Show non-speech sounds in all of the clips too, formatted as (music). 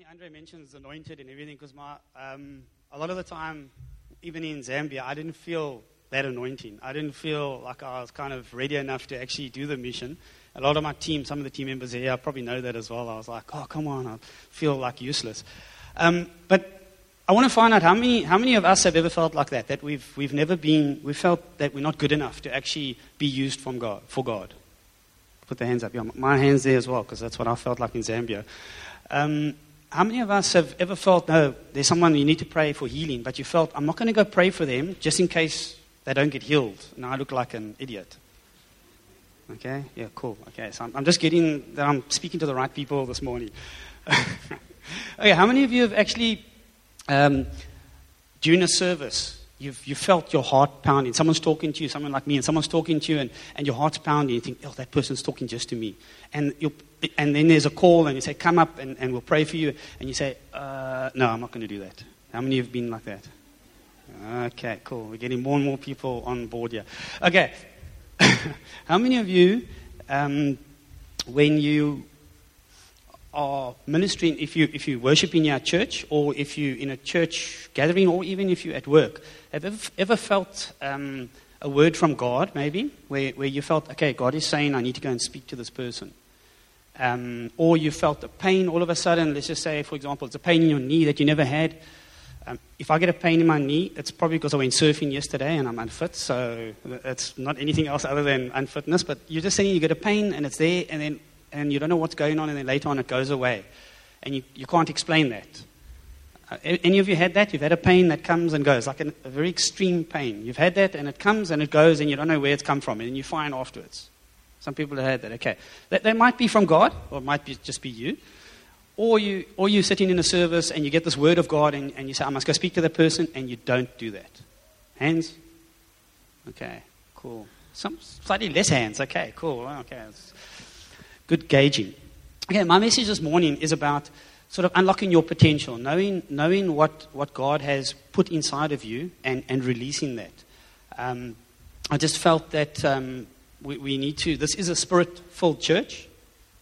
funny Andre mentions anointed and everything because my um, a lot of the time, even in Zambia, I didn't feel that anointing. I didn't feel like I was kind of ready enough to actually do the mission. A lot of my team, some of the team members here, I probably know that as well. I was like, oh, come on, I feel like useless. Um, but I want to find out how many, how many of us have ever felt like that, that we've, we've never been, we felt that we're not good enough to actually be used from God, for God. Put the hands up. Yeah, my hands there as well, because that's what I felt like in Zambia. Um, how many of us have ever felt, no, there's someone you need to pray for healing, but you felt, I'm not going to go pray for them just in case they don't get healed. Now I look like an idiot. Okay? Yeah, cool. Okay, so I'm, I'm just getting that I'm speaking to the right people this morning. (laughs) okay, how many of you have actually, um, a service, you've, you felt your heart pounding? Someone's talking to you, someone like me, and someone's talking to you, and, and your heart's pounding. You think, oh, that person's talking just to me. And you and then there's a call, and you say, Come up and, and we'll pray for you. And you say, uh, No, I'm not going to do that. How many have been like that? Okay, cool. We're getting more and more people on board here. Okay. (laughs) How many of you, um, when you are ministering, if you if you worship in your church, or if you in a church gathering, or even if you're at work, have ever, ever felt um, a word from God, maybe, where, where you felt, okay, God is saying, I need to go and speak to this person? um, or you felt a pain all of a sudden, let's just say, for example, it's a pain in your knee that you never had. Um, if I get a pain in my knee, it's probably because I went surfing yesterday and I'm unfit, so it's not anything else other than unfitness. But you're just saying you get a pain and it's there, and then and you don't know what's going on, and then later on it goes away, and you, you can't explain that. Uh, any of you had that? You've had a pain that comes and goes, like an, a very extreme pain. You've had that, and it comes and it goes, and you don't know where it's come from, and you find afterwards. Some people have had that. Okay. That, that might be from God, or it might be, just be you. Or, you. or you're sitting in a service and you get this word of God and, and you say, I must go speak to that person, and you don't do that. Hands? Okay, cool. Some slightly less hands. Okay, cool. Okay. Good gauging. Okay, my message this morning is about sort of unlocking your potential, knowing, knowing what, what God has put inside of you and, and releasing that. Um, I just felt that um, we, we need to, this is a spirit filled church.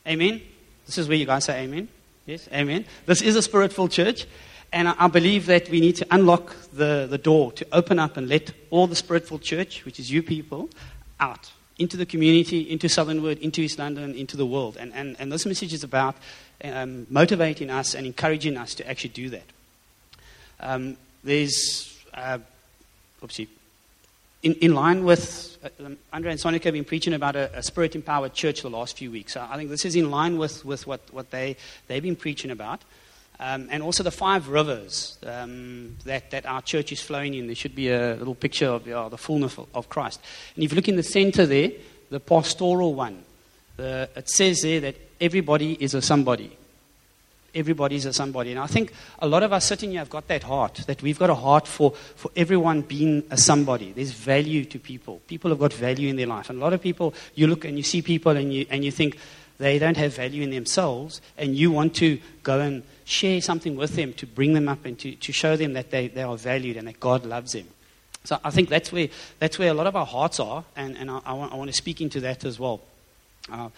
Amen. This is where you guys say amen. Yes, amen. This is a spirit filled church. And I, I believe that we need to unlock the, the door to open up and let all the spirit filled church, which is you people, out into the community, into Southernwood, into East London, into the world. And, and, and this message is about um, motivating us and encouraging us to actually do that. Um, there's, uh, oopsie, in, in line with uh, um, Andre and Sonica have been preaching about a, a spirit empowered church the last few weeks. I think this is in line with, with what, what they, they've been preaching about. Um, and also the five rivers um, that, that our church is flowing in. There should be a little picture of uh, the fullness of, Christ. And if you look in the center there, the pastoral one, the, it says there that everybody is a somebody everybody's a somebody. And I think a lot of us sitting here have got that heart, that we've got a heart for, for everyone being a somebody. There's value to people. People have got value in their life. And a lot of people, you look and you see people and you, and you think they don't have value in themselves, and you want to go and share something with them to bring them up and to, to show them that they, they are valued and that God loves them. So I think that's where, that's where a lot of our hearts are, and, and I, I, want, I want to speak into that as well. Uh,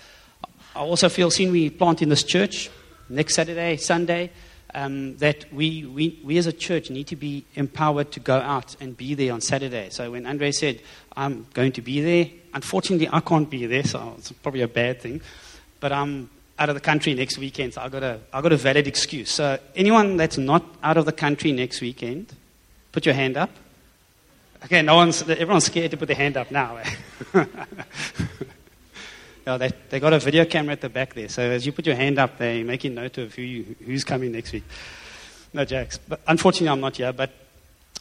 I also feel, seeing we plant in this church, next Saturday, Sunday, um, that we, we, we as a church need to be empowered to go out and be there on Saturday. So when Andre said, I'm going to be there, unfortunately, I can't be there, so it's probably a bad thing. But I'm out of the country next weekend, so I've got a, I've got a valid excuse. So anyone that's not out of the country next weekend, put your hand up. Okay, no one's, everyone's scared to put their hand up now. (laughs) Yeah, they, they got a video camera at the back there. So as you put your hand up, they're making note of who you, who's coming next week. No jokes. But unfortunately, I'm not here. But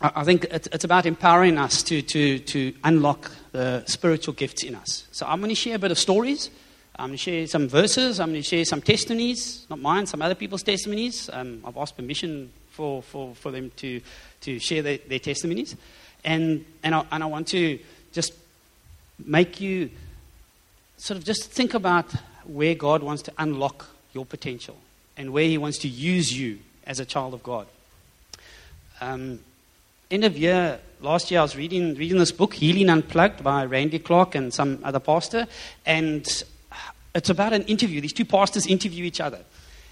I, I think it's, it's about empowering us to, to, to unlock the spiritual gifts in us. So I'm going to share a bit of stories. I'm going to share some verses. I'm going to share some testimonies, not mine, some other people's testimonies. Um, I've asked permission for, for, for them to, to share their, their testimonies. And, and, I, and I want to just make you sort of just think about where God wants to unlock your potential and where He wants to use you as a child of God. Um, end of year, last year, I was reading, reading this book, Healing Unplugged, by Randy Clark and some other pastor. And it's about an interview. These two pastors interview each other.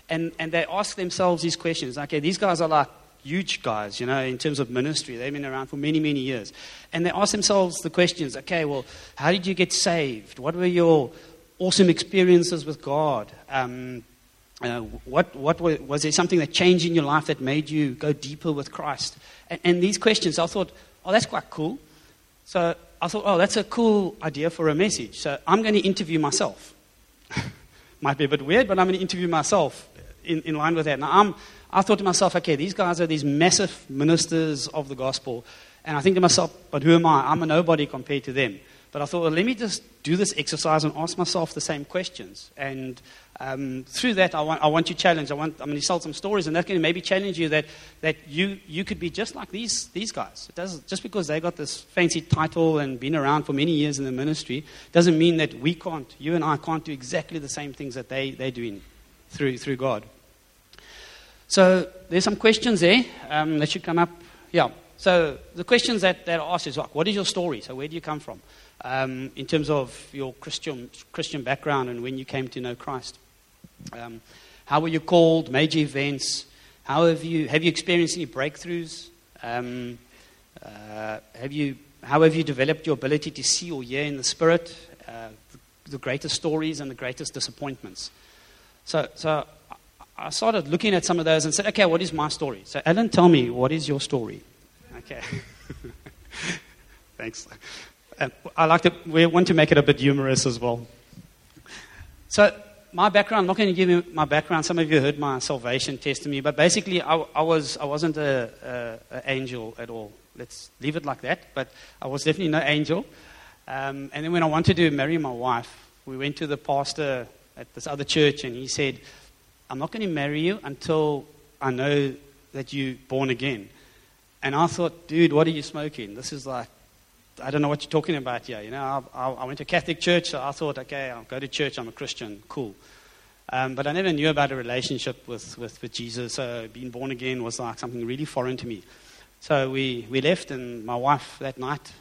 And, and they ask themselves these questions. Okay, these guys are like huge guys, you know, in terms of ministry. They've been around for many, many years. And they ask themselves the questions okay, well, how did you get saved? What were your awesome experiences with God? Um, uh, what, what was, was, there something that changed in your life that made you go deeper with Christ? And, and these questions, I thought, oh, that's quite cool. So I thought, oh, that's a cool idea for a message. So I'm going to interview myself. (laughs) Might be a bit weird, but I'm going to interview myself in, in line with that. Now, I'm, I thought to myself, okay, these guys are these massive ministers of the gospel. And I think to myself, but who am I? I'm a nobody compared to them. But I thought, well, let me just do this exercise and ask myself the same questions. And um, through that, I want, I want you challenged. I want, I'm going to tell some stories, and going to maybe challenge you that, that you, you could be just like these, these guys. It does, just because they got this fancy title and been around for many years in the ministry doesn't mean that we can't, you and I can't do exactly the same things that they, they're doing through, through God. So there's some questions there um, that should come up. Yeah. So the questions that, that are asked is like, what is your story? So where do you come from? Um, in terms of your Christian, Christian background and when you came to know Christ. Um, how were you called? Major events? How have you, have you experienced any breakthroughs? Um, uh, have you, how have you developed your ability to see or hear in the Spirit? Uh, the, greatest stories and the greatest disappointments. So, so I started looking at some of those and said, okay, what is my story? So, Ellen, tell me, what is your story? Okay. (laughs) Thanks. Uh, I like to, we want to make it a bit humorous as well. So, my background, I'm not going to give you my background. Some of you heard my salvation testimony, but basically, I, I was, I wasn't an angel at all. Let's leave it like that. But I was definitely no angel. Um, and then when I wanted to marry my wife, we went to the pastor at this other church, and he said, I'm not going to marry you until I know that you're born again. And I thought, dude, what are you smoking? This is like, I don't know what you're talking about here. You know, I, I went to Catholic church, so I thought, okay, I'll go to church, I'm a Christian, cool. Um, but I never knew about a relationship with, with, with Jesus. So being born again was like something really foreign to me. So we, we left, and my wife that night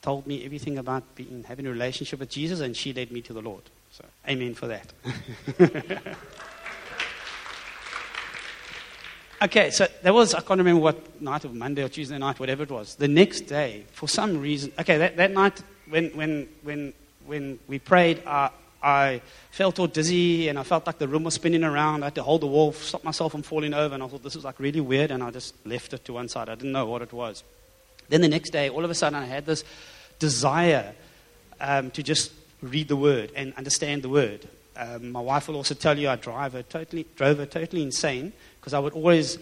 told me everything about being, having a relationship with Jesus, and she led me to the Lord. So, amen for that. (laughs) Okay, so there was, I can't remember what night of Monday or Tuesday night, whatever it was. The next day, for some reason, okay, that, that night when, when, when, when we prayed, uh, I felt all dizzy and I felt like the room was spinning around. I had to hold the wall, stop myself from falling over, and I thought this was like really weird, and I just left it to one side. I didn't know what it was. Then the next day, all of a sudden, I had this desire um, to just read the word and understand the word. Um, my wife will also tell you I drive her totally, drove her totally insane because I would always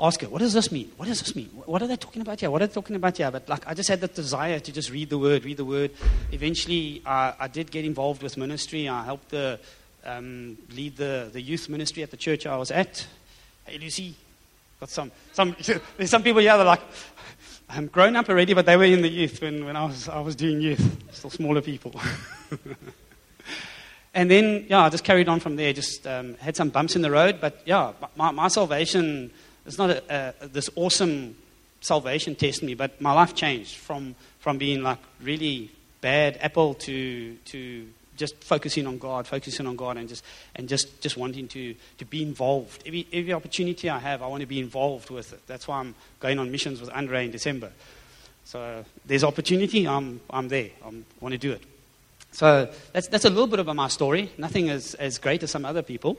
ask her, what does this mean? What does this mean? What are they talking about here? What are they talking about here? But like, I just had that desire to just read the word, read the word. Eventually, uh, I did get involved with ministry. I helped the, um, lead the, the youth ministry at the church I was at. Hey, Lucy, got some, some, (laughs) there's some people here that are like, I'm grown up already, but they were in the youth when, when I, was, I was doing youth, still smaller people. (laughs) And then, yeah, I just carried on from there. Just um, had some bumps in the road, but yeah, my, my salvation is not a, a, this awesome salvation test me, but my life changed from, from being like really bad apple to, to just focusing on God, focusing on God, and just and just, just wanting to, to be involved. Every, every opportunity I have, I want to be involved with it. That's why I'm going on missions with Andre in December. So there's opportunity, I'm, I'm there. I want to do it. So that's, that's a little bit about my story. Nothing as, as great as some other people.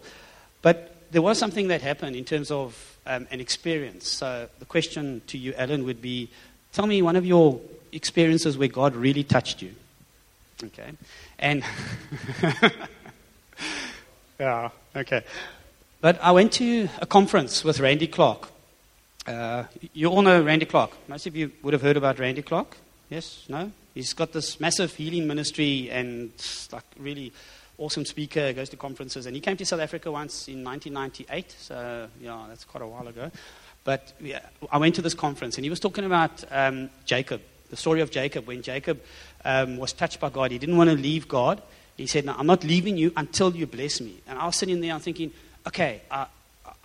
But there was something that happened in terms of um, an experience. So the question to you, Alan, would be tell me one of your experiences where God really touched you. Okay. And, (laughs) yeah, okay. But I went to a conference with Randy Clark. Uh, you all know Randy Clark. Most of you would have heard about Randy Clark. Yes? No? He's got this massive healing ministry and like really awesome speaker, goes to conferences. And he came to South Africa once in 1998, so yeah, that's quite a while ago. But yeah, I went to this conference and he was talking about um, Jacob, the story of Jacob. When Jacob um, was touched by God, he didn't want to leave God. He said, no, I'm not leaving you until you bless me. And I was sitting there, I'm thinking, okay, uh,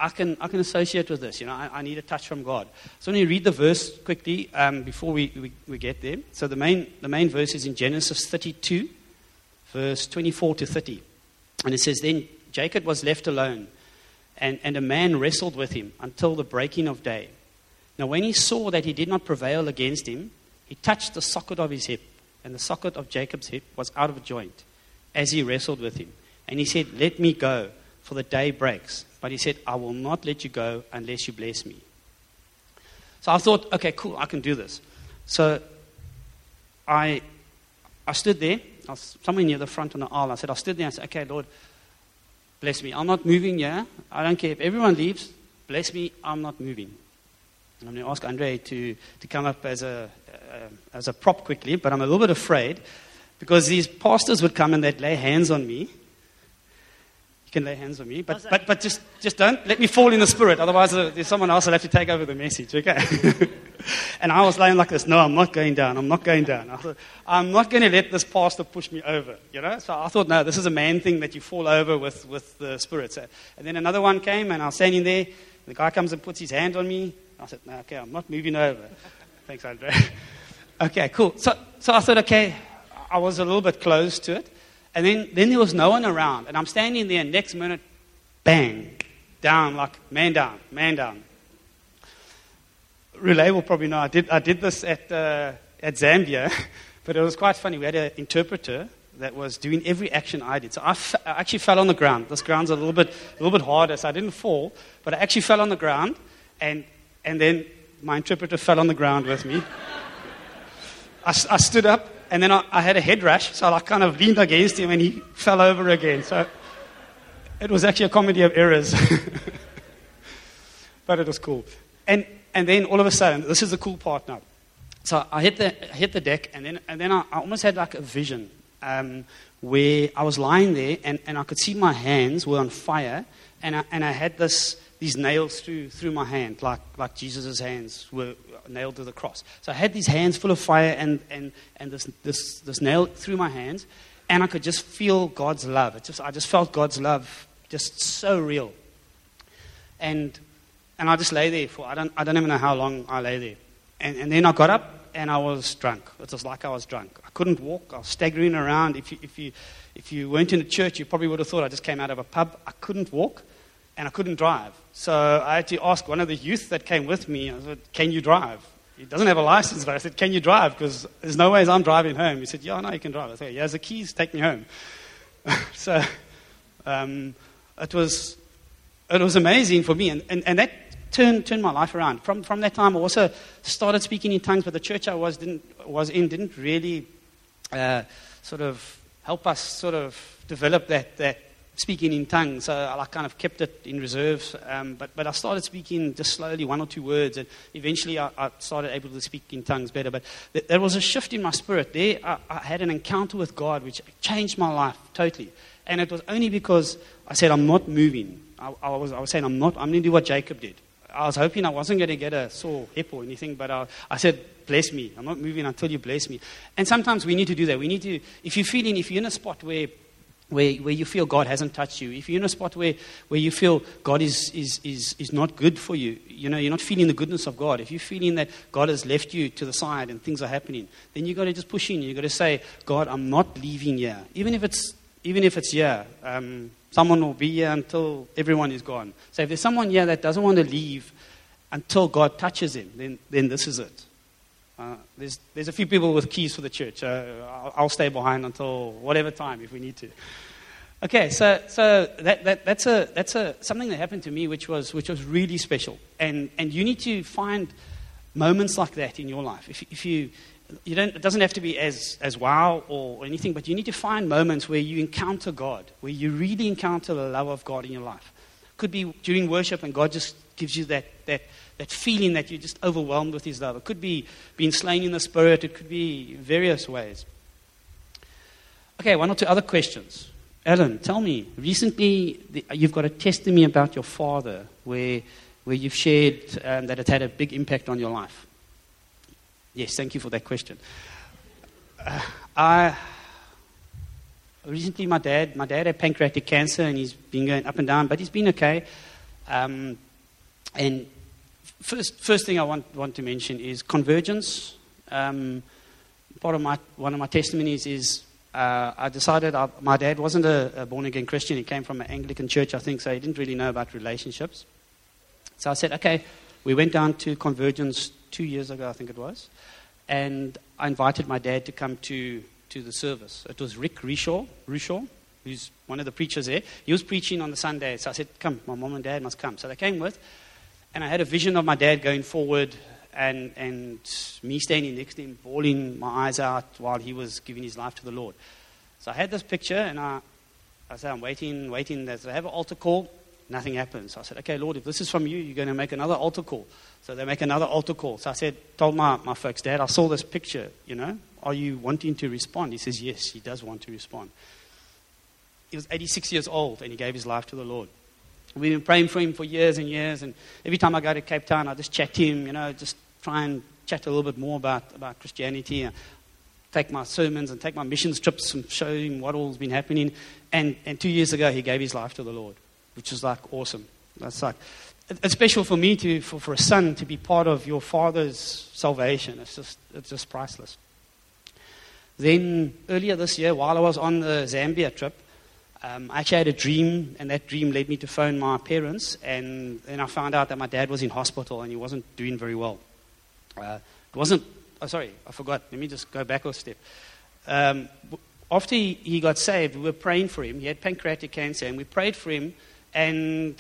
I can, I can associate with this. You know, I, I need a touch from God. So let me read the verse quickly um, before we, we, we, get there. So the main, the main verse is in Genesis 32, verse 24 to 30. And it says, Then Jacob was left alone, and, and a man wrestled with him until the breaking of day. Now, when he saw that he did not prevail against him, he touched the socket of his hip, and the socket of Jacob's hip was out of joint as he wrestled with him. And he said, Let me go, for the day breaks. But he said, I will not let you go unless you bless me. So I thought, okay, cool, I can do this. So I, I stood there. I was somewhere near the front on the aisle. I said, I stood there and said, okay, Lord, bless me. I'm not moving here. I don't care if everyone leaves. Bless me. I'm not moving. And I'm going to ask Andre to, to come up as a, uh, as a prop quickly, but I'm a little bit afraid because these pastors would come and they'd lay hands on me you can lay hands on me, but, but, but just, just don't let me fall in the spirit. Otherwise, uh, there's someone else will have to take over the message, okay? (laughs) and I was laying like this. No, I'm not going down. I'm not going down. I thought, I'm not going to let this pastor push me over, you know? So I thought, no, this is a man thing that you fall over with, with the spirit. So, and then another one came, and I was standing there. The guy comes and puts his hand on me. I said, no, okay, I'm not moving over. (laughs) Thanks, Andre. (laughs) okay, cool. So, so I thought, okay, I was a little bit close to it. And then, then there was no one around. And I'm standing there, next minute, bang, down, like man down, man down. Relay will probably know I did, I did this at, uh, at Zambia, (laughs) but it was quite funny. We had an interpreter that was doing every action I did. So I, f- I actually fell on the ground. This ground's a little bit, a little bit harder, so I didn't fall, but I actually fell on the ground, and, and then my interpreter fell on the ground with me. (laughs) I, I stood up, and then I, I, had a head rash, so I kind of leaned against him and he fell over again. So it was actually a comedy of errors. (laughs) but it was cool. And, and then all of a sudden, this is the cool part now. So I hit the, hit the deck, and then, and then I, I almost had like a vision um, where I was lying there and, and I could see my hands were on fire, and I, and I had this, these nails through, through my hand, like, like Jesus' hands were, nailed to the cross. So I had these hands full of fire and, and, and this, this, this nail through my hands, and I could just feel God's love. It just, I just felt God's love just so real. And, and I just lay there for, I don't, I don't even know how long I lay there. And, and then I got up and I was drunk. It was like I was drunk. I couldn't walk. I was staggering around. If you, if you, if you weren't in a church, you probably would have thought I just came out of a pub. I couldn't walk and I couldn't drive. So I had to ask one of the youth that came with me, I said, Can you drive? He doesn't have a license, but I said, Can you drive? Because there's no ways I'm driving home. He said, Yeah, no, you can drive. I said, He has the keys, take me home. (laughs) so um, it, was, it was amazing for me. And, and, and that turned, turned my life around. From, from that time, I also started speaking in tongues, but the church I was, didn't, was in didn't really uh, sort of help us sort of develop that, that speaking in tongues. So I kind of kept it in reserve. Um, but, but I started speaking just slowly, one or two words, and eventually I, I started able to speak in tongues better. But th- there was a shift in my spirit. There, I, I had an encounter with God which changed my life totally. And it was only because I said, I'm not moving. I, I was, I was saying, I'm not, I'm going to do what Jacob did. I was hoping I wasn't going to get a sore hip or anything, but I, I, said, bless me. I'm not moving until you bless me. And sometimes we need to do that. We need to, if you're feeling, if you're in a spot where where, where you feel God hasn't touched you, if you're in a spot where, where you feel God is, is, is, is not good for you, you know, you're not feeling the goodness of God, if you're feeling that God has left you to the side and things are happening, then you've got to just push in. You've got to say, God, I'm not leaving here. Even if it's, even if it's here, um, someone will be here until everyone is gone. So if there's someone here that doesn't want to leave until God touches him, then, then this is it. Uh, there's, there's a few people with keys for the church. Uh, I'll, I'll, stay behind until whatever time if we need to. Okay, so, so that, that, that's, a, that's a, something that happened to me which was, which was really special. And, and you need to find moments like that in your life. If, if you, you don't, it doesn't have to be as, as wow or anything, but you need to find moments where you encounter God, where you really encounter the love of God in your life. Could be during worship and God just gives you that, that, that feeling that you're just overwhelmed with His love. It could be being slain in the Spirit, it could be various ways. Okay, one or two other questions. Alan, tell me, recently the, you've got a testimony about your father where, where you've shared um, that it had a big impact on your life. Yes, thank you for that question. Uh, I, recently, my dad, my dad had pancreatic cancer and he's been going up and down, but he's been okay. Um, and first, first thing I want, want to mention is convergence. Um, part of my, one of my testimonies is uh, I decided I, my dad wasn't a, a born again Christian. He came from an Anglican church, I think, so he didn't really know about relationships. So I said, okay, we went down to Convergence two years ago, I think it was, and I invited my dad to come to, to the service. It was Rick Rishaw, Rishaw, who's one of the preachers there. He was preaching on the Sunday, so I said, come, my mom and dad must come. So they came with, and I had a vision of my dad going forward and, and me standing next to him, bawling my eyes out while he was giving his life to the Lord. So I had this picture, and I, I said, I'm waiting, waiting. There's, I have an altar call. Nothing happens. So I said, okay, Lord, if this is from you, you're going to make another altar call. So they make another altar call. So I said, told my, my folks, Dad, I saw this picture, you know. Are you wanting to respond? He says, yes, he does want to respond. He was 86 years old, and he gave his life to the Lord. We've been praying for him for years and years, and every time I go to Cape Town, I just chat to him, you know, just try and chat a little bit more about, about Christianity. And take my sermons and take my missions trips and show him what all's been happening. And, and two years ago, he gave his life to the Lord, which is like awesome. That's like, it's special for me to, for, for a son to be part of your father's salvation. It's just, it's just priceless. Then earlier this year, while I was on the Zambia trip, um, I actually had a dream, and that dream led me to phone my parents, and then I found out that my dad was in hospital and he wasn't doing very well. Uh, it wasn't, oh, sorry, I forgot. Let me just go back a step. Um, after he, he got saved, we were praying for him. He had pancreatic cancer, and we prayed for him, and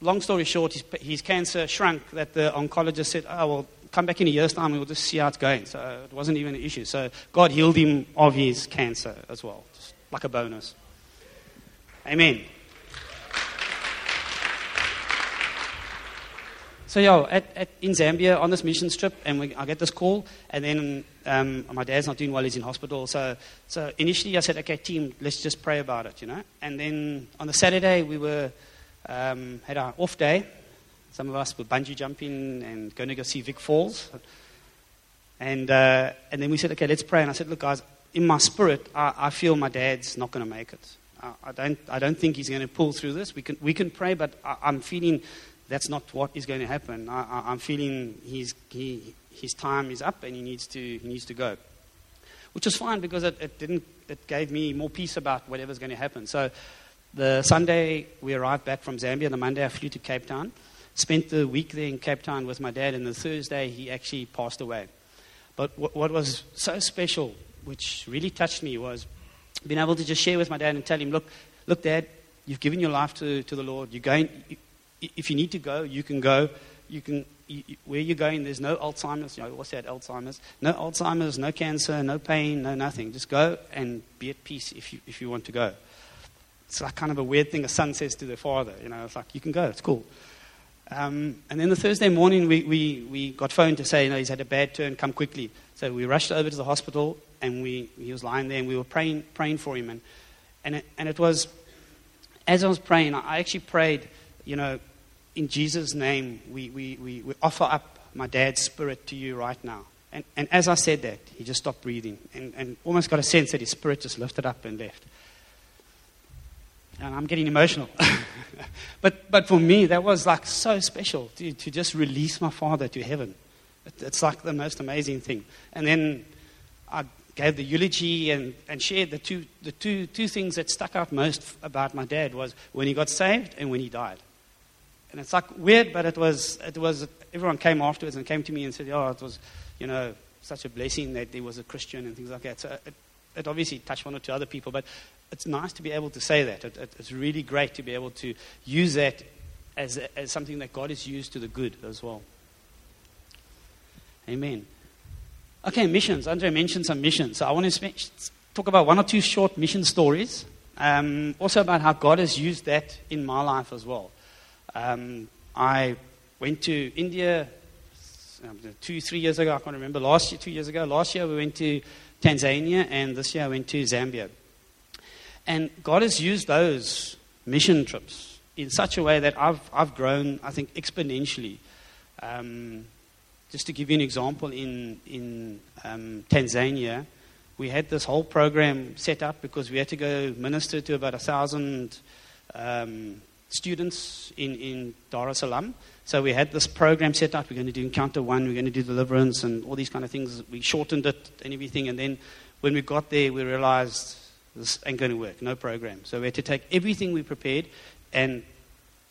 long story short, his, his cancer shrunk that the oncologist said, oh, well, come back in a year's time and we'll just see how it's going. So it wasn't even an issue. So God healed him of his cancer as well, just like a bonus. Amen. So yeah, at, at, in Zambia on this mission trip, and we, I get this call, and then um, my dad's not doing well; he's in hospital. So, so initially I said, "Okay, team, let's just pray about it," you know. And then on the Saturday we were um, had our off day. Some of us were bungee jumping and going to go see Vic Falls. And uh, and then we said, "Okay, let's pray." And I said, "Look, guys, in my spirit, I, I feel my dad's not going to make it." I don't, I don't think he's going to pull through this. We can, we can pray, but I, am feeling that's not what is going to happen. I, am feeling he's, he, his time is up and he needs to, he needs to go. Which is fine because it, it, didn't, it gave me more peace about whatever's going to happen. So the Sunday we arrived back from Zambia. The Monday I flew to Cape Town. Spent the week there in Cape Town with my dad, and the Thursday he actually passed away. But what, what was so special, which really touched me, was being able to just share with my dad and tell him, look, look, Dad, you've given your life to, to the Lord. You're going, if you need to go, you can go. You can, you, where you're going, there's no Alzheimer's. You know, what's that, Alzheimer's? No Alzheimer's, no cancer, no pain, no nothing. Just go and be at peace if you, if you want to go. It's like kind of a weird thing a son says to their father. You know, it's like, you can go, it's cool. Um, and then the Thursday morning, we, we, we got phoned to say, you know, he's had a bad turn, come quickly. So we rushed over to the hospital, and we, he was lying there, and we were praying, praying for him. And, and, it, and it was, as I was praying, I actually prayed, you know, in Jesus' name, we, we, we, we offer up my dad's spirit to you right now. And, and as I said that, he just stopped breathing and, and almost got a sense that his spirit just lifted up and left. And I'm getting emotional. (laughs) but, but for me, that was like so special to, to just release my father to heaven. It, it's like the most amazing thing. And then I gave the eulogy and, and shared the, two, the two, two things that stuck out most about my dad was when he got saved and when he died. And it's like weird, but it was, it was, everyone came afterwards and came to me and said, oh, it was, you know, such a blessing that he was a Christian and things like that. So it, it obviously touched one or two other people, but it's nice to be able to say that. It, it, it's really great to be able to use that as, as something that God has used to the good as well. Amen. Okay, missions. Andre mentioned some missions. So I want to talk about one or two short mission stories. Um, also about how God has used that in my life as well. Um, I went to India um, two, three years ago. I can't remember. Last year, two years ago. Last year we went to Tanzania, and this year I went to Zambia. And God has used those mission trips in such a way that I've, I've grown, I think, exponentially. Um, just to give you an example, in, in um, Tanzania, we had this whole program set up because we had to go minister to about a thousand um, students in, in Dar es Salaam. So we had this program set up. We're going to do Encounter One, we're going to do Deliverance, and all these kind of things. We shortened it and everything. And then when we got there, we realized This ain't going to work. No program. So we had to take everything we prepared and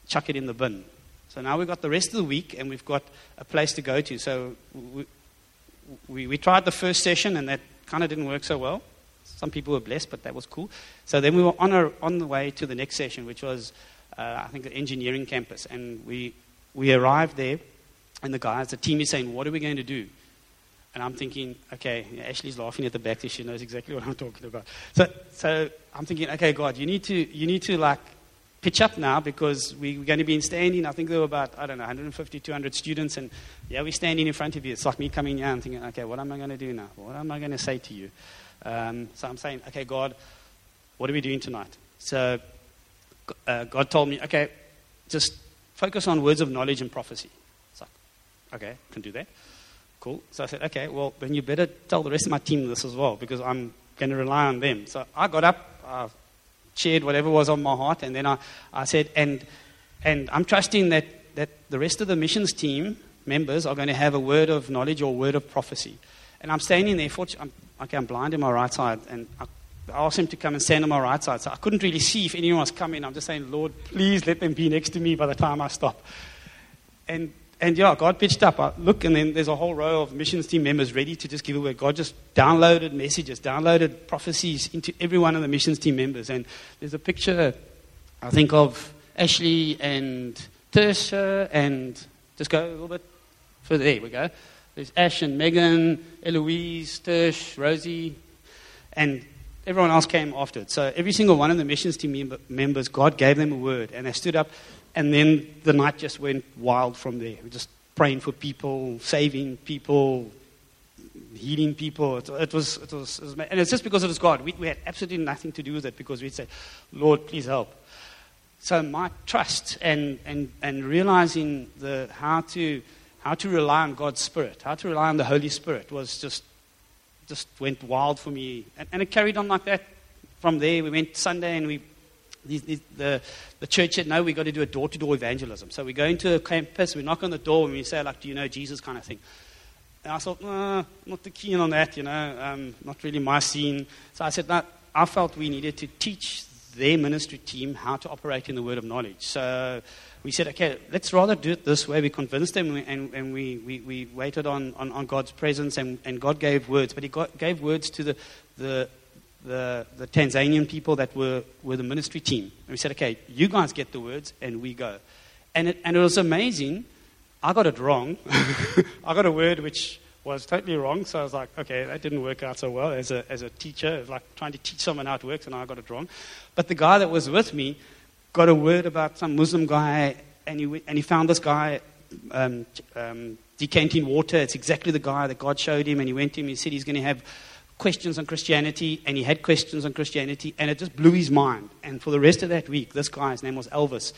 chuck it in the bin. So now we've got the rest of the week and we've got a place to go to. So we, we, we tried the first session and that kind of didn't work so well. Some people were blessed, but that was cool. So then we were on, our, on the way to the next session, which was, uh, I think, the engineering campus. And we, we arrived there, and the guys, the team is saying, What are we going to do? And I'm thinking, okay, Ashley's laughing at the back, so she knows exactly what I'm talking about. So, so I'm thinking, okay, God, you need to, you need to like pitch up now because we, are going to be in standing. I think there were about, I don't know, 150, 200 students. And yeah, we're standing in front of you. It's like me coming here and thinking, okay, what am I going to do now? What am I going to say to you? Um, so I'm saying, okay, God, what are we doing tonight? So uh, God told me, okay, just focus on words of knowledge and prophecy. It's like, okay, can do that. Cool. So I said, okay, well, then you better tell the rest of my team this as well because I'm going to rely on them. So I got up, I shared whatever was on my heart, and then I, I said, and, and I'm trusting that, that the rest of the missions team members are going to have a word of knowledge or word of prophecy. And I'm standing there, for, I'm, okay, I'm blind in my right side, and I, I asked him to come and stand on my right side. So I couldn't really see if anyone was coming. I'm just saying, Lord, please let them be next to me by the time I stop. And and yeah, God pitched up. I look, and then there's a whole row of missions team members ready to just give away. God just downloaded messages, downloaded prophecies into every one of the missions team members. And there's a picture, I think, of Ashley and Tersha, and just go a little bit further. There we go. There's Ash and Megan, Eloise, Tersh, Rosie, and everyone else came after it. So every single one of the missions team members, God gave them a word, and they stood up and then the night just went wild from there. We just praying for people, saving people, healing people. It, it, was, it, was, it was, and it's just because it was God. We, we had absolutely nothing to do with it because we'd say, Lord, please help. So my trust and, and, and realizing the, how, to, how to rely on God's Spirit, how to rely on the Holy Spirit was just, just went wild for me. And, and it carried on like that. From there, we went Sunday and we the, the church said, no, we've got to do a door to door evangelism. So we go into a campus, we knock on the door, and we say, like, do you know Jesus kind of thing. And I thought, no, not too keen on that, you know, um, not really my scene. So I said, no, I felt we needed to teach their ministry team how to operate in the word of knowledge. So we said, okay, let's rather do it this way. We convinced them and, and we, we, we waited on, on, on, God's presence and, and God gave words. But He got, gave words to the, the, the, the Tanzanian people that were, were the ministry team. And we said, okay, you guys get the words and we go. And it, and it was amazing. I got it wrong. (laughs) I got a word which was totally wrong. So I was like, okay, that didn't work out so well as a, as a teacher. Like trying to teach someone how it works, and I got it wrong. But the guy that was with me got a word about some Muslim guy, and he, and he found this guy um, um, decanting water. It's exactly the guy that God showed him, and he went to him. He said he's going to have questions on Christianity, and he had questions on Christianity, and it just blew his mind. And for the rest of that week, this guy, his name was Elvis,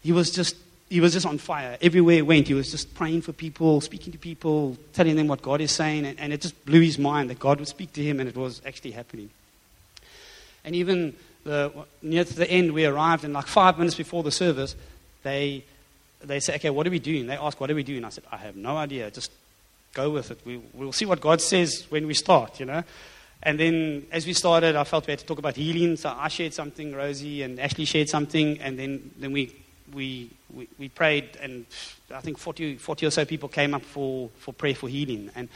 he was just he was just on fire. Everywhere he went, he was just praying for people, speaking to people, telling them what God is saying, and, and it just blew his mind that God would speak to him, and it was actually happening. And even the, near to the end, we arrived, and like five minutes before the service, they they said, "Okay, what are we doing?" They asked, "What are we doing?" I said, "I have no idea. Just go with it. We, we'll see what God says when we start, you know. And then as we started, I felt we had to talk about healing. So I shared something, Rosie and Ashley shared something, and then, then we, we, we, we prayed, and I think 40, 40 or so people came up for, for prayer for healing. And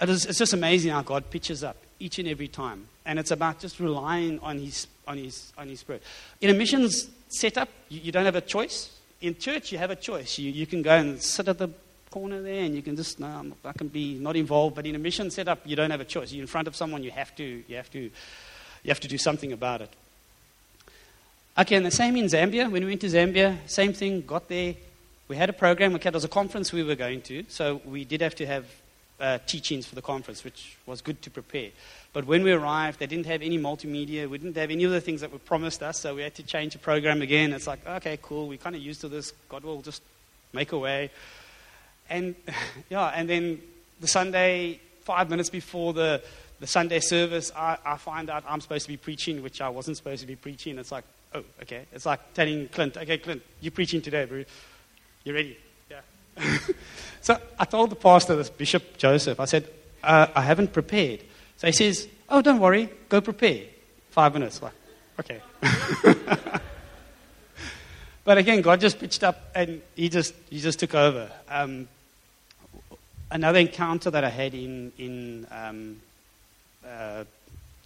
it is, it's just amazing how God pitches up each and every time. And it's about just relying on His, on his, on his Spirit. In a missions setup, you, you don't have a choice. In church, you have a choice. You, you can go and sit at the corner there and you can just, no, I can be not involved. But in a mission setup, you don't have a choice. You're in front of someone, you have to, you have to, you have to do something about it. Okay, and the same in Zambia. When we went to Zambia, same thing, got there. We had a program, okay, it was a conference we were going to, so we did have to have uh, teachings for the conference, which was good to prepare. But when we arrived, they didn't have any multimedia. We didn't have any of the things that were promised us, so we had to change the program again. It's like, okay, cool, we're kind of used to this. God will just make a way. And (laughs) yeah, and then the Sunday, five minutes before the, the Sunday service, I, I find out I'm supposed to be preaching, which I wasn't supposed to be preaching. It's like, oh, okay. It's like telling Clint, okay, Clint, you're preaching today, bro. You ready? Yeah. (laughs) so I told the pastor, this Bishop Joseph, I said, uh, I haven't prepared. So he says, oh, don't worry, go prepare. five minutes. Like, okay. (laughs) but again, God just pitched up and He just, he just took over. Um, another encounter that I had in, in um, uh,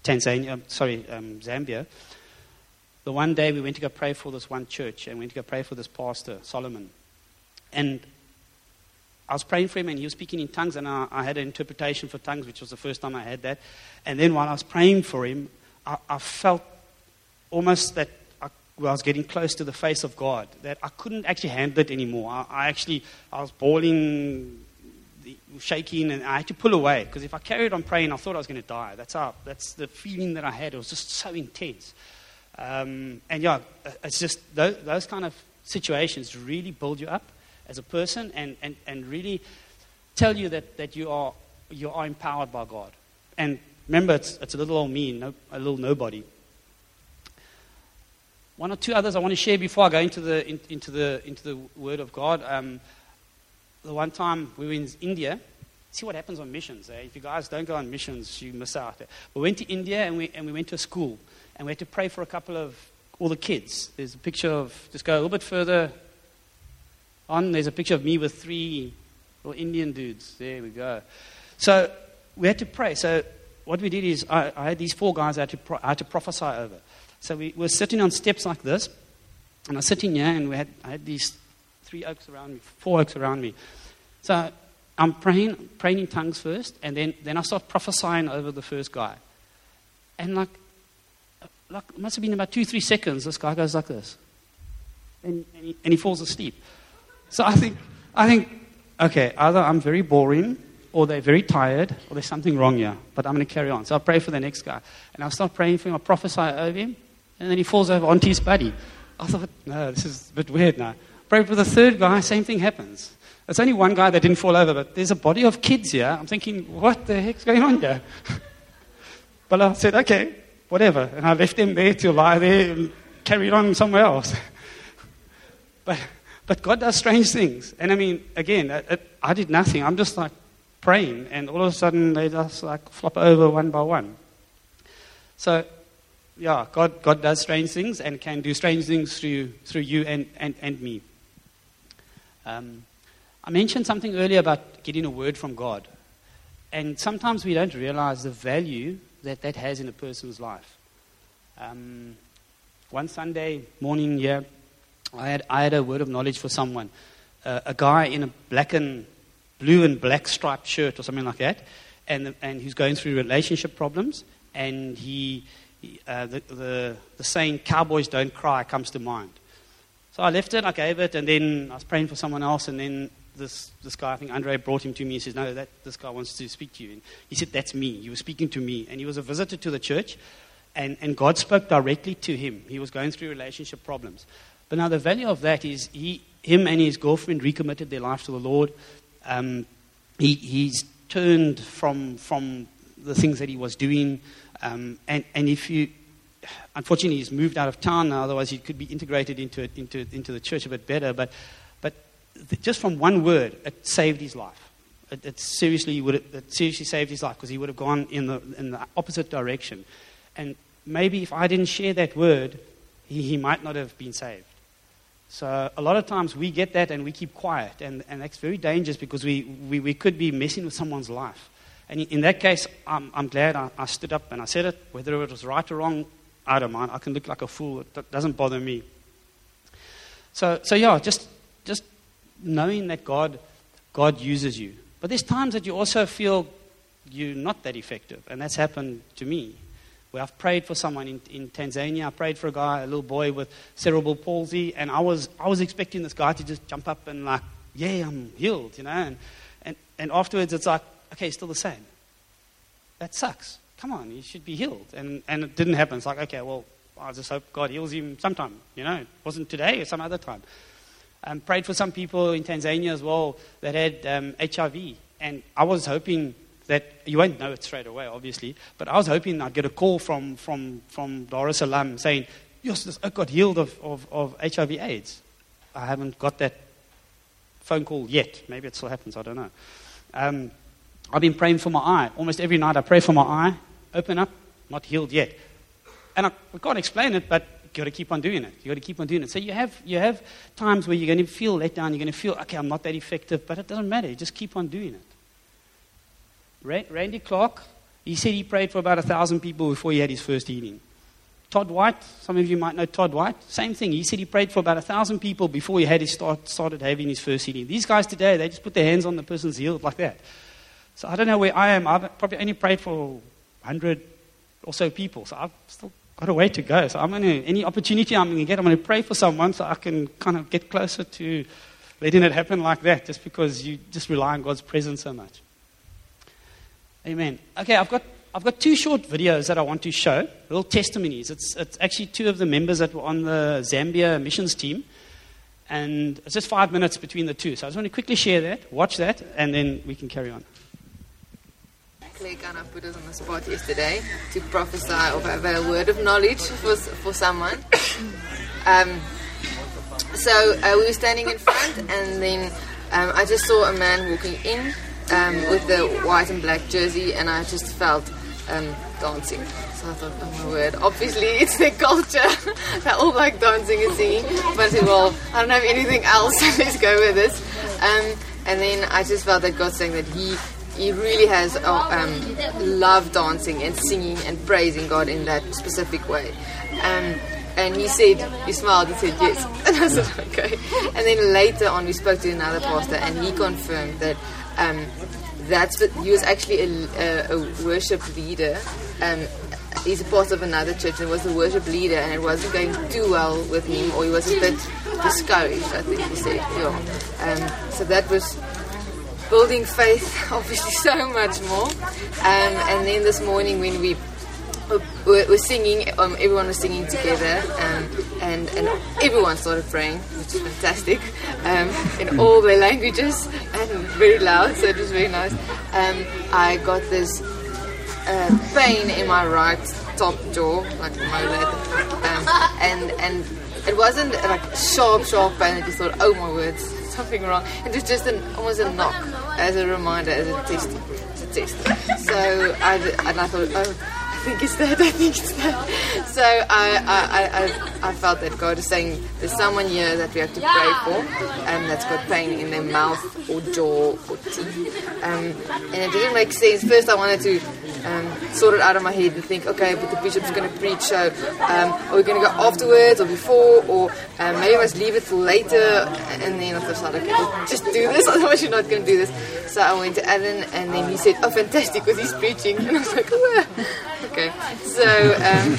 Tanzania, sorry, um, Zambia, the one day we went to go pray for this one church and we went to go pray for this pastor, Solomon. And I was praying for him and he was speaking in tongues and I, I, had an interpretation for tongues, which was the first time I had that. And then while I was praying for him, I, I felt almost that I, was getting close to the face of God, that I couldn't actually handle it anymore. I, I actually, I was bawling, shaking, and I had to pull away because if I carried on praying, I thought I was going to die. That's, how, that's the feeling that I had. It was just so intense. Um, and yeah, it's just those, those, kind of situations really build you up as a person and, and, and really tell you that, that you, are, you are empowered by God. And remember, it's, it's a little old me, no, a little nobody. One or two others I want to share before I go into the, in, into the, into the Word of God. Um, the one time we were in India, see what happens on missions. Eh? If you guys don't go on missions, you miss out. We went to India and we, and we went to a school and we had to pray for a couple of all the kids. There's a picture of, just go a little bit further on, there's a picture of me with three little Indian dudes. There we go. So we had to pray. So what we did is, I, I had these four guys I had, to pro- I had to prophesy over. So we were sitting on steps like this, and I was sitting here, and we had, I had these three okes around me, four okes around me. So I'm praying, praying in tongues first, and then, then I start prophesying over the first guy. And like like, must have been about two, three seconds, this guy goes like this. And, and, he, and he falls asleep. So I think, I think, okay, either I'm very boring, or they're very tired, or there's something wrong here. But I'm going to carry on. So I pray for the next guy. And I start praying for him, I prophesy over him, and then he falls over onto his buddy. I thought, no, this is a bit weird now. Pray for the third guy, same thing happens. There's only one guy that didn't fall over, but there's a body of kids here. I'm thinking, what the heck's going on here? (laughs) but I said, okay, whatever. And I left them there to lie there and carried on somewhere else. (laughs) but, but God does strange things. And I mean, again, I, I did nothing. I'm just like praying, and all of a sudden they just like flop over one by one. So, yeah, God, God does strange things and can do strange things through, through you and, and, and me. Um, I mentioned something earlier about getting a word from God. And sometimes we don't realize the value that that has in a person's life. Um, one Sunday morning here, I had, I had a word of knowledge for someone. Uh, a guy in a black and blue and black striped shirt or something like that, and, and he's going through relationship problems, and he, uh, the, the, the saying, cowboys don't cry, comes to mind. So I left it, I gave it, and then I was praying for someone else, and then this, this guy, I think Andre brought him to me. He says, No, that, this guy wants to speak to you. And he said, That's me. You were speaking to me. And he was a visitor to the church, and, and God spoke directly to him. He was going through relationship problems. But now the value of that is he, him and his girlfriend recommitted their life to the Lord. Um, he, he's turned from, from the things that he was doing. Um, and, and if you, unfortunately, he's moved out of town now, otherwise, he could be integrated into, into, into the church a bit better. But but just from one word, it saved his life. It, it seriously would have, it seriously saved his life because he would have gone in the, in the opposite direction. And maybe if I didn't share that word, he, he might not have been saved. So a lot of times we get that and we keep quiet, and, and that's very dangerous because we, we, we could be messing with someone's life. And in that case, I'm, I'm glad I, I stood up and I said it. Whether it was right or wrong, I don't mind. I can look like a fool. It doesn't bother me. So, so yeah, just, just knowing that God, God uses you. But there's times that you also feel you're not that effective. And that's happened to me. Where I've prayed for someone in, in Tanzania. I prayed for a guy, a little boy with cerebral palsy. And I was, I was expecting this guy to just jump up and like, yeah, I'm healed, you know. And, and, and afterwards it's like, okay, still the same. That sucks. Come on, he should be healed. And, and it didn't happen. It's like, okay, well, I just hope God heals him sometime. You know, it wasn't today or some other time. Um, prayed for some people in Tanzania as well that had um, HIV. And I was hoping that, you won't know it straight away, obviously, but I was hoping I'd get a call from, from, from Dar es Salaam saying, yes, this got healed of, of, of HIV AIDS. I haven't got that phone call yet. Maybe it still happens, I don't know. Um, I've been praying for my eye. Almost every night I pray for my eye. Open up, not healed yet. and I, I can't explain it, but you got to keep on doing it. You got to keep on doing it. So you have you have times where you're going to feel let down. You're going to feel okay, I'm not that effective, but it doesn't matter. You just keep on doing it. Randy Clark, he said he prayed for about a thousand people before he had his first healing. Todd White, some of you might know Todd White, same thing. He said he prayed for about a thousand people before he had his start, started having his first healing. These guys today, they just put their hands on the person's healed like that. So I don't know where I am. I've probably only prayed for 100 or so people. So I've still got a way to go. So I'm going to, any opportunity I'm going to get, I'm going to pray for someone so I can kind of get closer to letting it happen like that just because you just rely on God's presence so much. Amen. Okay, I've got I've got two short videos that I want to show, little testimonies. It's, it's actually two of the members that were on the Zambia missions team. And it's just five minutes between the two. So I just want to quickly share that, watch that, and then we can carry on. Claire kind of put us on the spot yesterday to prophesy or have a word of knowledge for, for someone. (coughs) Um, so uh, we were standing in front, and then um, I just saw a man walking in um, with the white and black jersey, and I just felt um, dancing. So I thought, oh my word, obviously it's their culture. (laughs) they all like dancing and singing. But I said, well, I don't have anything else, (laughs) so let's go with this. Um, and then I just felt that God saying that He he really has uh, um, loved dancing and singing and praising God in that specific way. Um, and he said, he smiled, and said yes. (laughs) And I said, okay. And then later on, we spoke to another pastor, and he confirmed that um, that's he was actually a, a, a worship leader. Um, he's a part of another church and was a worship leader, and it wasn't going too well with him, or he was a bit discouraged. I think he said, yeah. Um, so that was building faith, (laughs) obviously, so much more. Um, and then this morning when we we're, we're singing, um, everyone was singing together, um, and, and everyone started praying, which is fantastic, um, in all their languages and very loud, so it was very nice. Um, I got this uh, pain in my right top jaw, like molar, um, and and it wasn't like sharp, sharp pain. I just thought, oh my words, something wrong. It was just an, almost a knock as a reminder, as a test, as a test. So I, and I thought, oh I think it's that, I think it's that. So I, I, I, I felt that God is saying there's someone here that we have to pray for and that's got pain in their mouth or jaw or teeth. Um, and it didn't make sense. First I wanted to um, sort it out of my head and think, okay, but the bishop's going to preach, so um, are we going to go afterwards or before, or um, maybe must leave it till later? And then I thought, okay, well, just do this, (laughs) otherwise you're not going to do this. So I went to Alan, and then he said, oh, fantastic, because he's preaching. (laughs) And I was like, oh, okay. So, um,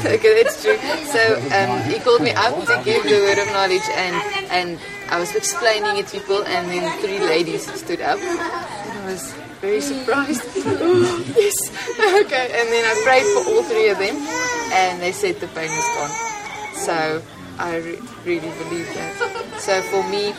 (laughs) okay, that's true. So um, he called me up to give the word of knowledge, and, and I was explaining it to people, and then three ladies stood up. And I was very surprised. (laughs) yes. okay. And then I prayed for all three of them, and they said the pain was gone. So I re- really believe that. So for me,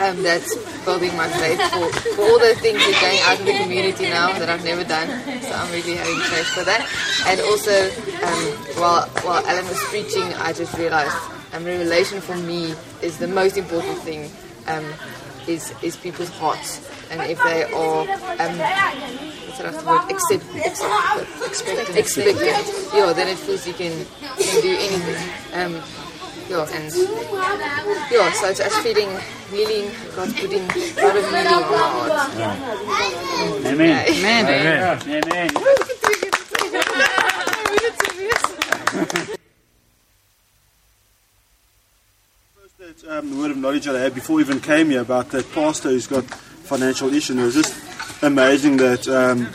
um, that's building my faith for, for all the things that are going out in the community now that I've never done. So I'm really having faith for that. And also, um, while while Alan was preaching, I just realized um, revelation for me is the most important thing. Um, is is people's hearts. And if they are um, what's the word? Accept, accept expectant, expectant yeah then it feels you can you can do anything. Um, yeah and yeah so it's just feeling healing God's putting a lot of healing in our hearts. Yeah. amen. Amen. Amen, amen. (laughs) amen. (laughs) That, um, word of knowledge that I had before we even came here about that pastor who's got financial issues. It was just amazing that um,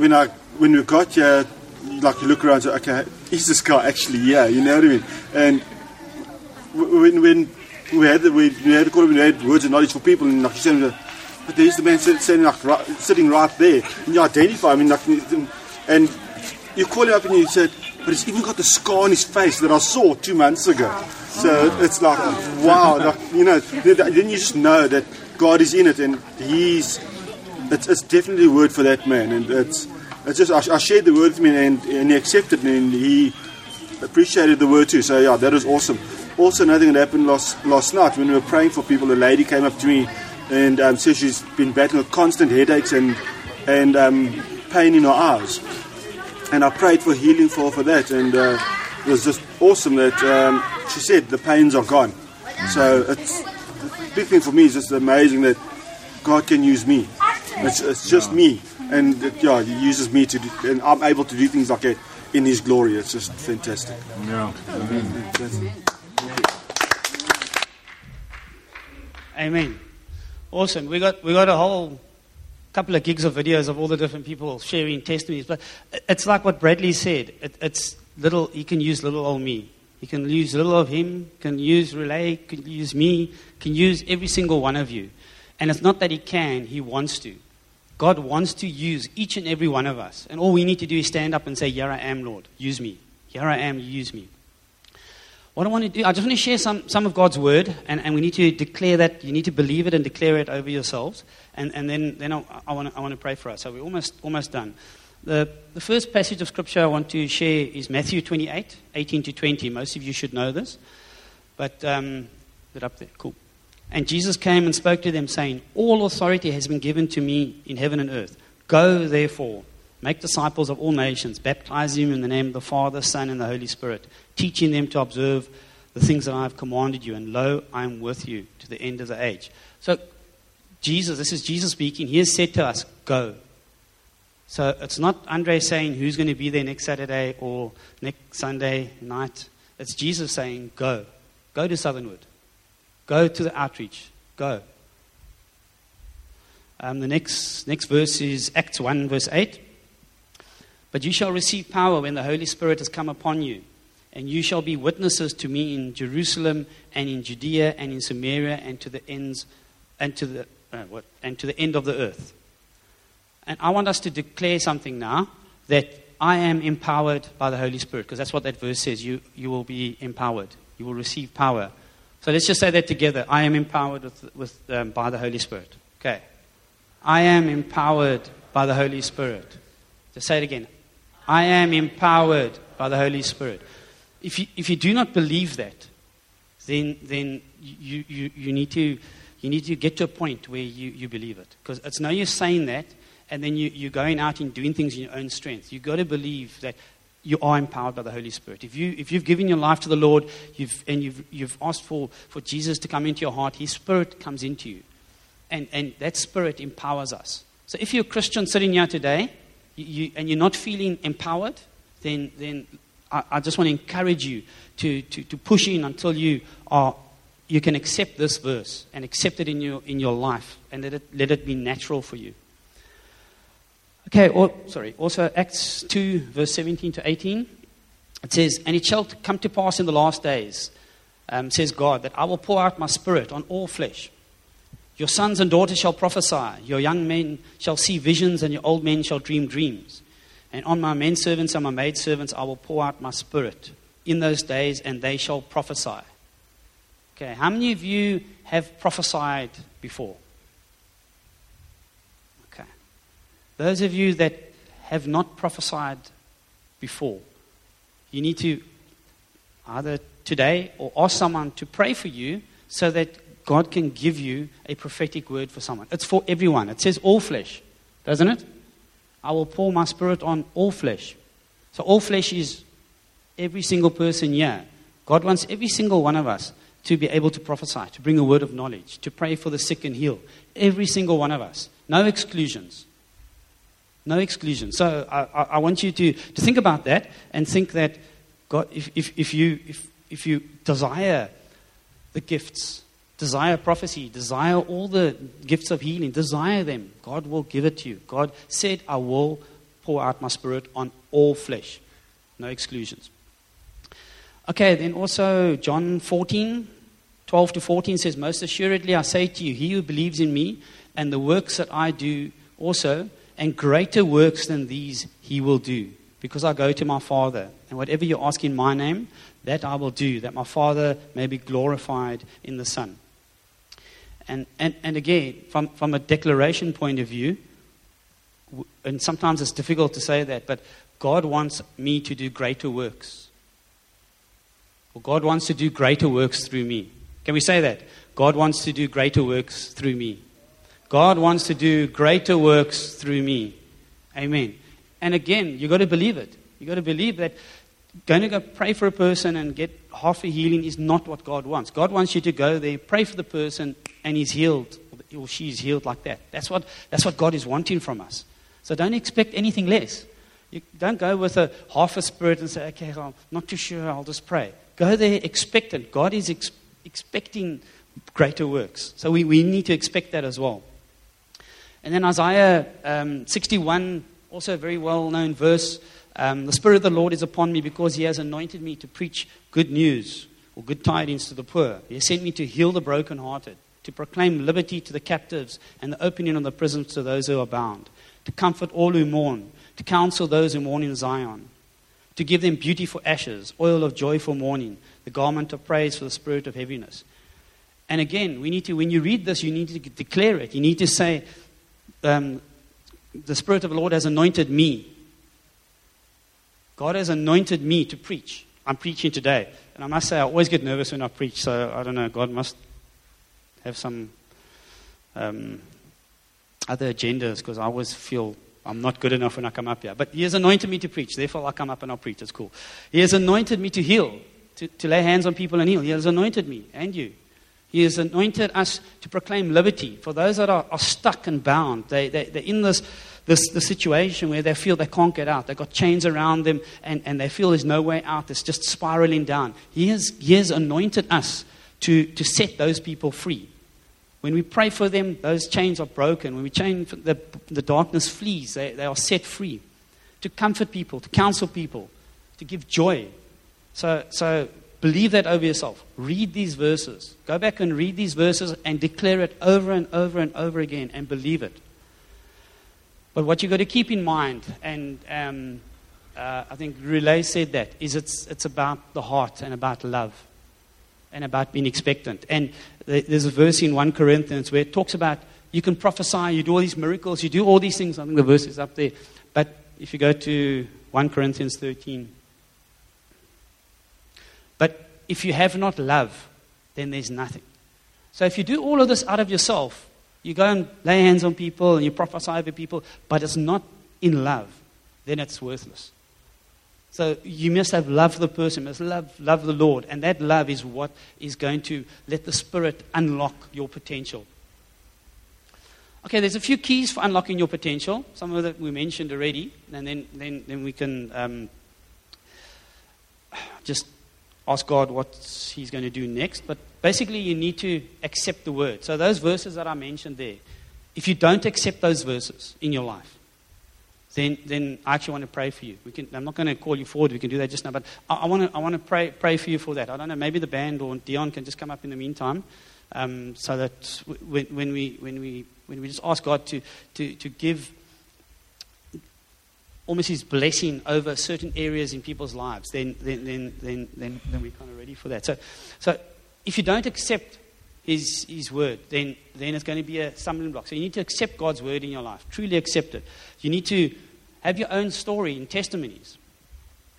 when I when we got here, like you look around, so okay, is this guy actually here? You know what I mean? And when when we had the, we, had him, we had words of knowledge for people, and like you said, but there's the man sitting like right, sitting right there, and you identify. I mean, like, and you call him up and you said, but he's even got the scar on his face that I saw two months ago. So it's like, wow, like, you know, then you just know that God is in it, and He's. It's, it's definitely a word for that man, and it's. It's just I, I shared the word with him, and, and he accepted, and he appreciated the word too. So yeah, that was awesome. Also, another thing that happened last last night when we were praying for people, a lady came up to me and um, said she's been battling with constant headaches and and um, pain in her eyes. and I prayed for healing for for that, and uh, it was just awesome that um, she said the pains are gone. So it's the big thing for me is just amazing that God can use me. It's, it's just me, and it, yeah, He uses me to, do, and I'm able to do things like that in His glory. It's just fantastic. Yeah. That's- Amen. Awesome. We got we got a whole couple of gigs of videos of all the different people sharing testimonies. But it's like what Bradley said. It, it's little. He can use little old me. He can use little of him. Can use relay. Can use me. Can use every single one of you. And it's not that he can. He wants to. God wants to use each and every one of us. And all we need to do is stand up and say, "Here I am, Lord. Use me. Here I am. Use me." What I want to do, I just want to share some, some of God's word, and, and we need to declare that. You need to believe it and declare it over yourselves. And, and then, then I, I, want to, I want to pray for us. So we're almost, almost done. The, the first passage of scripture I want to share is Matthew 28, 18 to 20. Most of you should know this. But, um, it up there. Cool. And Jesus came and spoke to them, saying, All authority has been given to me in heaven and earth. Go, therefore, make disciples of all nations, baptizing them in the name of the Father, Son, and the Holy Spirit, teaching them to observe the things that I have commanded you. And lo, I am with you to the end of the age. So, Jesus, this is Jesus speaking, he has said to us, Go. So it's not Andre saying who's going to be there next Saturday or next Sunday night. It's Jesus saying, Go. Go to Southernwood. Go to the outreach. Go. Um, the next, next verse is Acts 1, verse 8. But you shall receive power when the Holy Spirit has come upon you, and you shall be witnesses to me in Jerusalem and in Judea and in Samaria and to the ends and to the uh, what, and to the end of the earth. And I want us to declare something now that I am empowered by the Holy Spirit, because that's what that verse says. You, you will be empowered. You will receive power. So let's just say that together. I am empowered with, with, um, by the Holy Spirit. Okay. I am empowered by the Holy Spirit. Just say it again. I am empowered by the Holy Spirit. If you, if you do not believe that, then, then you, you, you, need to, you need to get to a point where you, you believe it. Because it's no use saying that and then you, you're going out and doing things in your own strength. You've got to believe that you are empowered by the Holy Spirit. If, you, if you've given your life to the Lord you've, and you've, you've asked for, for Jesus to come into your heart, His Spirit comes into you. And, and that Spirit empowers us. So if you're a Christian sitting here today you, you, and you're not feeling empowered, then, then I, I just want to encourage you to, to, to push in until you are you can accept this verse and accept it in your, in your life and let it, let it be natural for you. Okay, or, sorry. Also, Acts 2, verse 17 to 18. It says, And it shall come to pass in the last days, um, says God, that I will pour out my spirit on all flesh. Your sons and daughters shall prophesy, your young men shall see visions, and your old men shall dream dreams. And on my men servants and my maid servants I will pour out my spirit in those days, and they shall prophesy. Okay, how many of you have prophesied before? Okay. Those of you that have not prophesied before, you need to either today or ask someone to pray for you so that God can give you a prophetic word for someone. It's for everyone. It says all flesh, doesn't it? I will pour my spirit on all flesh. So, all flesh is every single person here. God wants every single one of us to be able to prophesy, to bring a word of knowledge, to pray for the sick and heal. Every single one of us. No exclusions. No exclusion. So I, I, I want you to, to think about that and think that God, if, if, if, you, if, if you desire the gifts, desire prophecy, desire all the gifts of healing, desire them, God will give it to you. God said, I will pour out my spirit on all flesh. No exclusions. Okay, then also John 14, 12 to 14 says, Most assuredly I say to you, he who believes in me and the works that I do also, and greater works than these he will do, because I go to my Father. And whatever you ask in my name, that I will do, that my Father may be glorified in the Son. And, and, and again, from, from a declaration point of view, and sometimes it's difficult to say that, but God wants me to do greater works. Or God wants to do greater works through me. Can we say that? God wants to do greater works through me. God wants to do greater works through me. Amen. And again, you've got to believe it. You've got to believe that going to go pray for a person and get half a healing is not what God wants. God wants you to go there, pray for the person, and he's healed, or she's healed like that. That's what, that's what God is wanting from us. So don't expect anything less. You don't go with a half a spirit and say, okay, I'm not too sure, I'll just pray. Go there expectant. God is ex- expecting greater works. So we, we need to expect that as well. And then Isaiah um, 61, also a very well known verse. Um, the Spirit of the Lord is upon me because He has anointed me to preach good news or good tidings to the poor. He has sent me to heal the brokenhearted, to proclaim liberty to the captives and the opening of the prisons to those who are bound, to comfort all who mourn, to counsel those who mourn in Zion, to give them beauty for ashes, oil of joy for mourning, the garment of praise for the spirit of heaviness. And again, we need to, when you read this, you need to declare it. You need to say, um, The Spirit of the Lord has anointed me. God has anointed me to preach. I'm preaching today. And I must say, I always get nervous when I preach, so I don't know, God must have some um, other agendas because I always feel I'm not good enough when I come up here. But He has anointed me to preach, therefore I'll come up and I'll preach. It's cool. He has anointed me to heal, to, to lay hands on people and heal. He has anointed me and you. He has anointed us to proclaim liberty for those that are, are stuck and bound. They, they, they're in this, this, this situation where they feel they can't get out. They've got chains around them and, and they feel there's no way out. It's just spiraling down. He has, he has anointed us to, to set those people free. When we pray for them, those chains are broken. When we change, the, the darkness flees. They, they are set free. To comfort people, to counsel people, to give joy. So, so Believe that over yourself. Read these verses. Go back and read these verses and declare it over and over and over again and believe it. But what you've got to keep in mind, and um, uh, I think Relay said that, is it's, it's about the heart and about love and about being expectant. And there's a verse in 1 Corinthians where it talks about you can prophesy, you do all these miracles, you do all these things. I think the verse is up there. But if you go to 1 Corinthians 13, but if you have not love, then there's nothing. So if you do all of this out of yourself, you go and lay hands on people and you prophesy over people, but it's not in love, then it's worthless. So you must have love for the person, must love, love the Lord, and that love is what is going to let the Spirit unlock your potential. Okay, there's a few keys for unlocking your potential. Some of that we mentioned already, and then, then, then we can um, just ask God what He's going to do next. But basically, you need to accept the word. So, those verses that I mentioned there, if you don't accept those verses in your life, then, then I actually want to pray for you. We can, I'm not going to call you forward. We can do that just now. But I, I want to, I want to pray, pray for you for that. I don't know. Maybe the band or Dion can just come up in the meantime um, so that when, when, we, when, we, when we just ask God to, to, to give almost his blessing over certain areas in people's lives, then, then, then, then, then, then we're kind of ready for that. So, so if you don't accept his, his word, then, then it's going to be a stumbling block. So you need to accept God's word in your life, truly accept it. You need to have your own story and testimonies.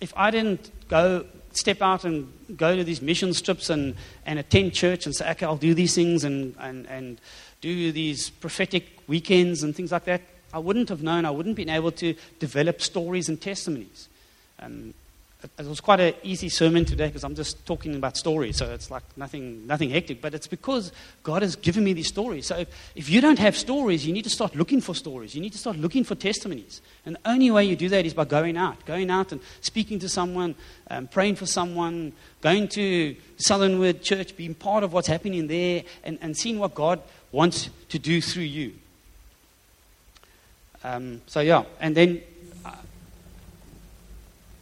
If I didn't go step out and go to these mission trips and, and attend church and say, okay, I'll do these things and, and, and do these prophetic weekends and things like that, I wouldn't have known, I wouldn't have been able to develop stories and testimonies. Um, it, it, was quite an easy sermon today because I'm just talking about stories, so it's like nothing, nothing hectic. But it's because God has given me these stories. So if, if you don't have stories, you need to start looking for stories. You need to start looking for testimonies. And the only way you do that is by going out, going out and speaking to someone, um, praying for someone, going to Southernwood Church, being part of what's happening there, and, and seeing what God wants to do through you. Um, so, yeah, and then uh,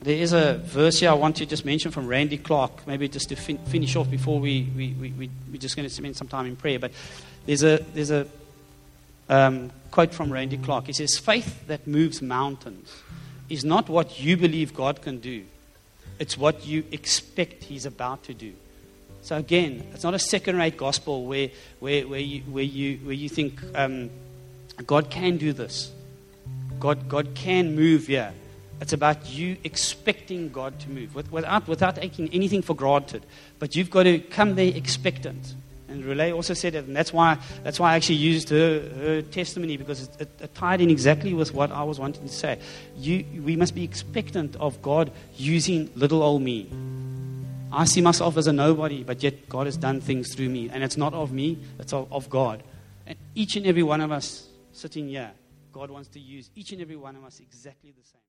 there is a verse here I want to just mention from Randy Clark, maybe just to fin- finish off before we, we, we, we, we're just going to spend some time in prayer. But there's a, there's a um, quote from Randy Clark. He says, Faith that moves mountains is not what you believe God can do, it's what you expect He's about to do. So, again, it's not a second rate gospel where, where, where, you, where, you, where you think um, God can do this. God, God can move here. It's about you expecting God to move without, without taking anything for granted. But you've got to come there expectant. And Relay also said it, and that's why, that's why I actually used her, her testimony because it, it, it tied in exactly with what I was wanting to say. You, we must be expectant of God using little old me. I see myself as a nobody, but yet God has done things through me. And it's not of me, it's of, of God. And each and every one of us sitting here, God wants to use each and every one of us exactly the same.